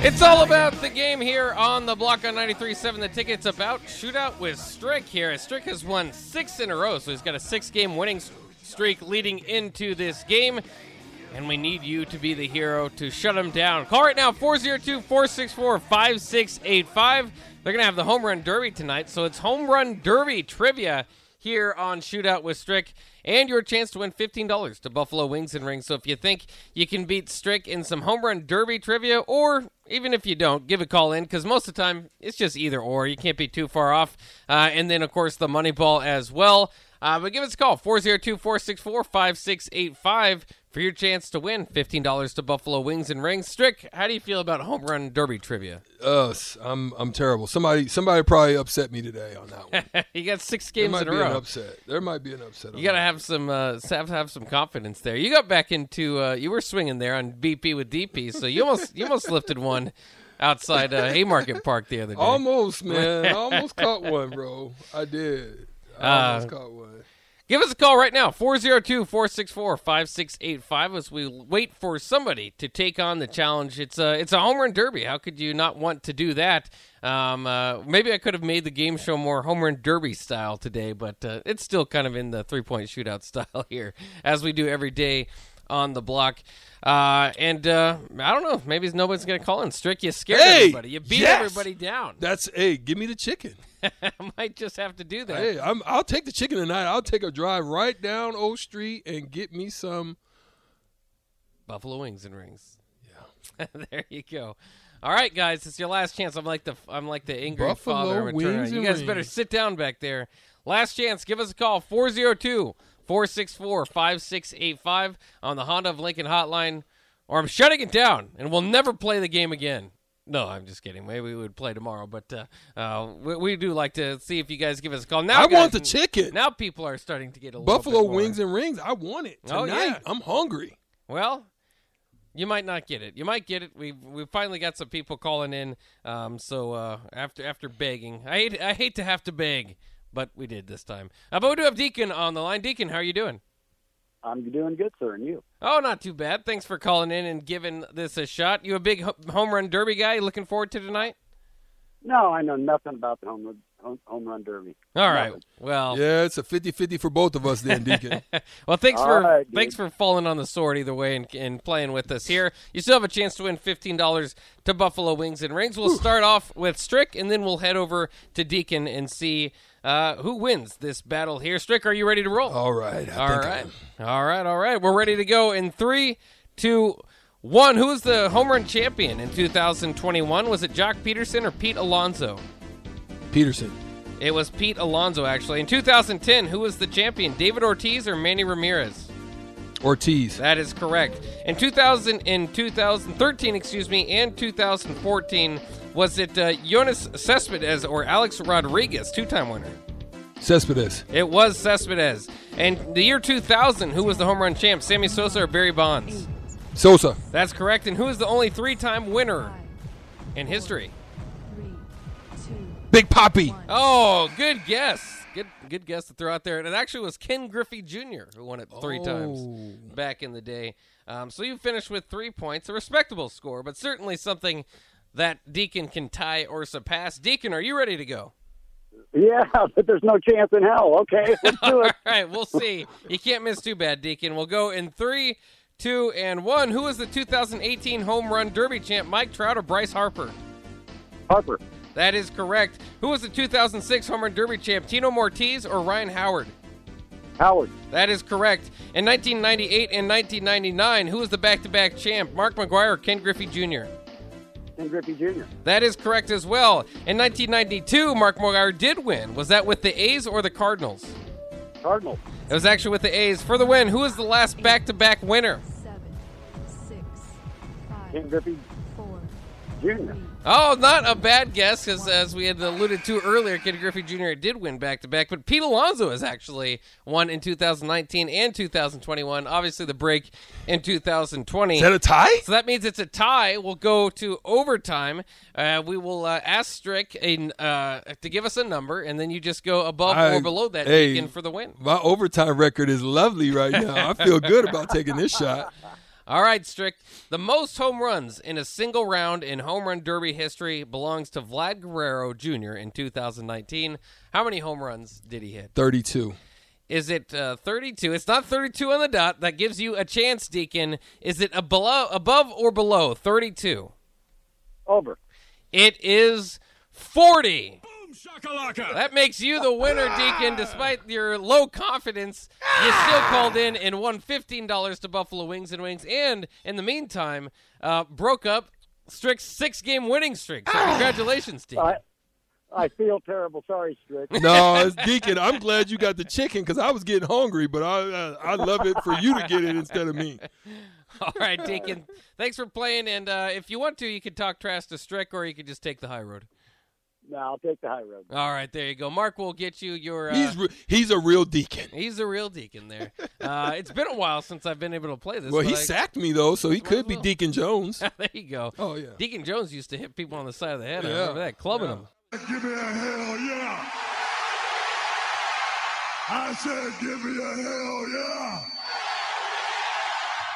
It's all about the game here on the block on 93.7. The ticket's about shootout with Strick here. Strick has won six in a row, so he's got a six game winning streak leading into this game. And we need you to be the hero to shut him down. Call right now 402 464 5685. They're going to have the home run derby tonight, so it's home run derby trivia here on Shootout with Strick, and your chance to win $15 to Buffalo Wings and Rings. So if you think you can beat Strick in some home run derby trivia, or even if you don't, give a call in because most of the time it's just either or. You can't be too far off. Uh, and then, of course, the money ball as well. Uh, but give us a call 402 464 5685 for your chance to win $15 to Buffalo Wings and Rings. Strick, how do you feel about home run derby trivia? Us, I'm I'm terrible. Somebody somebody probably upset me today on that one. you got six there games might in a be an row. upset. There might be an upset. You got to have some uh, have have some confidence there. You got back into uh, you were swinging there on BP with DP, so you almost you almost lifted one outside uh, Haymarket Park the other day. Almost, man. I almost caught one, bro. I did. I Uh, almost caught one. Give us a call right now 402-464-5685 as we wait for somebody to take on the challenge. It's a it's a home run derby. How could you not want to do that? Um, uh, maybe I could have made the game show more home run derby style today, but uh, it's still kind of in the three point shootout style here, as we do every day on the block. Uh, and uh, I don't know, maybe nobody's gonna call in. Strick, you scared Hey, everybody. You beat yes! everybody down. That's hey, give me the chicken. I might just have to do that. Hey, I'm, I'll take the chicken tonight. I'll take a drive right down O Street and get me some. Buffalo Wings and Rings. Yeah. there you go. All right, guys, it's your last chance. I'm like the I'm like the angry Buffalo father. Wings You guys better sit down back there. Last chance. Give us a call 402 464 5685 on the Honda of Lincoln hotline, or I'm shutting it down and we'll never play the game again. No, I'm just kidding. Maybe we would play tomorrow, but uh, uh, we, we do like to see if you guys give us a call. Now, I want the chicken. Now people are starting to get a little Buffalo wings and rings. I want it Oh, tonight. yeah. I'm hungry. Well, you might not get it. You might get it. We we finally got some people calling in. Um, so uh, after after begging, I hate I hate to have to beg, but we did this time. Uh, but we do have Deacon on the line. Deacon, how are you doing? I'm doing good, sir, and you? Oh, not too bad. Thanks for calling in and giving this a shot. You a big home run derby guy? Looking forward to tonight? No, I know nothing about the home run, home, home run derby. All right. Nothing. Well, Yeah, it's a 50-50 for both of us then, Deacon. well, thanks All for right, thanks for falling on the sword either way and, and playing with us here. You still have a chance to win fifteen dollars to Buffalo Wings and Rings. We'll start off with Strick, and then we'll head over to Deacon and see uh, who wins this battle here. Strick, are you ready to roll? all right. I all right, all right, all right. We're ready to go in three, two, one. Who was the home run champion in 2021? Was it Joc Pederson or Pete Alonso? Pederson. It was Pete Alonso, actually. In 2010, who was the champion? David Ortiz or Manny Ramirez? Ortiz. That is correct. In 2000, in 2013, excuse me, and 2014, was it uh, Yoenis Cespedes or Alex Rodriguez, two-time winner? Cespedes. It was Cespedes. And the year 2000, who was the home run champ? Sammy Sosa or Barry Bonds? Sosa. That's correct. And who is the only three-time winner in history? Big Poppy. Oh, good guess. Good, good guess to throw out there. And it actually was Ken Griffey Jr. who won it three times Oh. back in the day. Um, so you finished with three points, a respectable score, but certainly something that Deacon can tie or surpass. Deacon, are you ready to go? Yeah, but there's no chance in hell. Okay, let's do it. right, we'll see. You can't miss too bad, Deacon. We'll go in three, two, and one. Who is the 2018 home run derby champ, Mike Trout or Bryce Harper? Harper, That is correct. Who was the 2006 home run derby champ, Tino Mortiz or Ryan Howard? Howard, That is correct. In 1998 and 1999, who was the back-to-back champ, Mark McGwire or Ken Griffey Jr.? Ken Griffey Jr. That is correct as well. In 1992, Mark McGwire did win. Was that with the A's or the Cardinals? Cardinals, It was actually with the A's. For the win, who is the last back-to-back winner? Seven, six, five, Ken Griffey Jr. Oh, not a bad guess, because as we had alluded to earlier, Ken Griffey Jr. did win back to back, but Pete Alonso has actually won in 2019 and 2021. Obviously, the break in 2020. Is that a tie? So that means it's a tie. We'll go to overtime. Uh, we will uh, ask Strick a, uh, to give us a number, and then you just go above I- or below that hey. For the win. My overtime record is lovely right now. I feel good about taking this shot. All right, Strick. The most home runs in a single round in home run derby history belongs to Vlad Guerrero Jr. in 2019. How many home runs did he hit? 32. Is it uh, 32? It's not 32 on the dot. That gives you a chance, Deacon. Is it a below, above or below 32? Over. It is 40. That makes you the winner, Deacon. Despite your low confidence, you still called in and won $15 to Buffalo Wings and Wings. And in the meantime, uh, broke up Strick's six game winning streak. So, congratulations, Deacon. I I feel terrible. Sorry, Strick. No, it's Deacon. I'm glad you got the chicken because I was getting hungry, but I uh, I love it for you to get it instead of me. All right, Deacon. Thanks for playing. And uh, if you want to, you can talk trash to Strick or you can just take the high road. No, I'll take the high road. All right, there you go. Mark will get you your. Uh, He's re- he's a real deacon. He's a real deacon there. Uh, it's been a while since I've been able to play this. Well, he I- sacked me though, so he could be. Deacon Jones. there you go. Oh yeah. Deacon Jones used to hit people on the side of the head. I remember that, clubbing Yeah. them. Give me a hell yeah. I said, give me a hell yeah.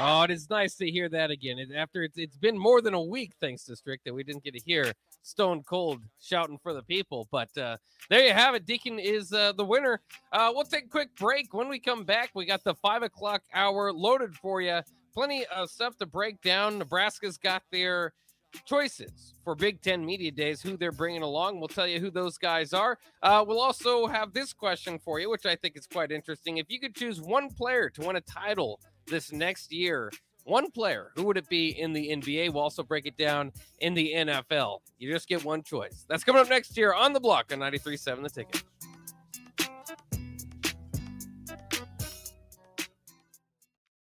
Oh, it is nice to hear that again. It, after it's, it's been more than a week, thanks to Strick, that we didn't get to hear Stone Cold shouting for the people. But uh, there you have it. Deacon is uh, the winner. Uh, we'll take a quick break. When we come back, we got the five o'clock hour loaded for you. Plenty of stuff to break down. Nebraska's got their choices for Big Ten Media Days, who they're bringing along. We'll tell you who those guys are. Uh, we'll also have this question for you, which I think is quite interesting. If you could choose one player to win a title this next year, one player, who would it be in the NBA? We'll also break it down in the NFL. You just get one choice. That's coming up next year on the block on 93.7 The Ticket.